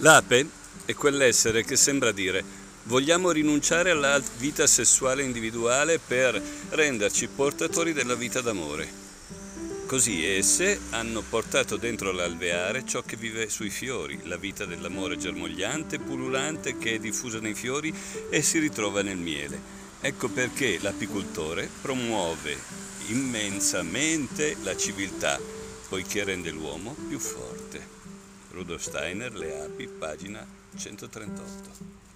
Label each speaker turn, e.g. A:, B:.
A: L'ape è quell'essere che sembra dire vogliamo rinunciare alla vita sessuale individuale per renderci portatori della vita d'amore. Così esse hanno portato dentro l'alveare ciò che vive sui fiori, la vita dell'amore germogliante, pullulante che è diffusa nei fiori e si ritrova nel miele. Ecco perché l'apicoltore promuove immensamente la civiltà, poiché rende l'uomo più forte. Rudolf Steiner, Le api, pagina 138.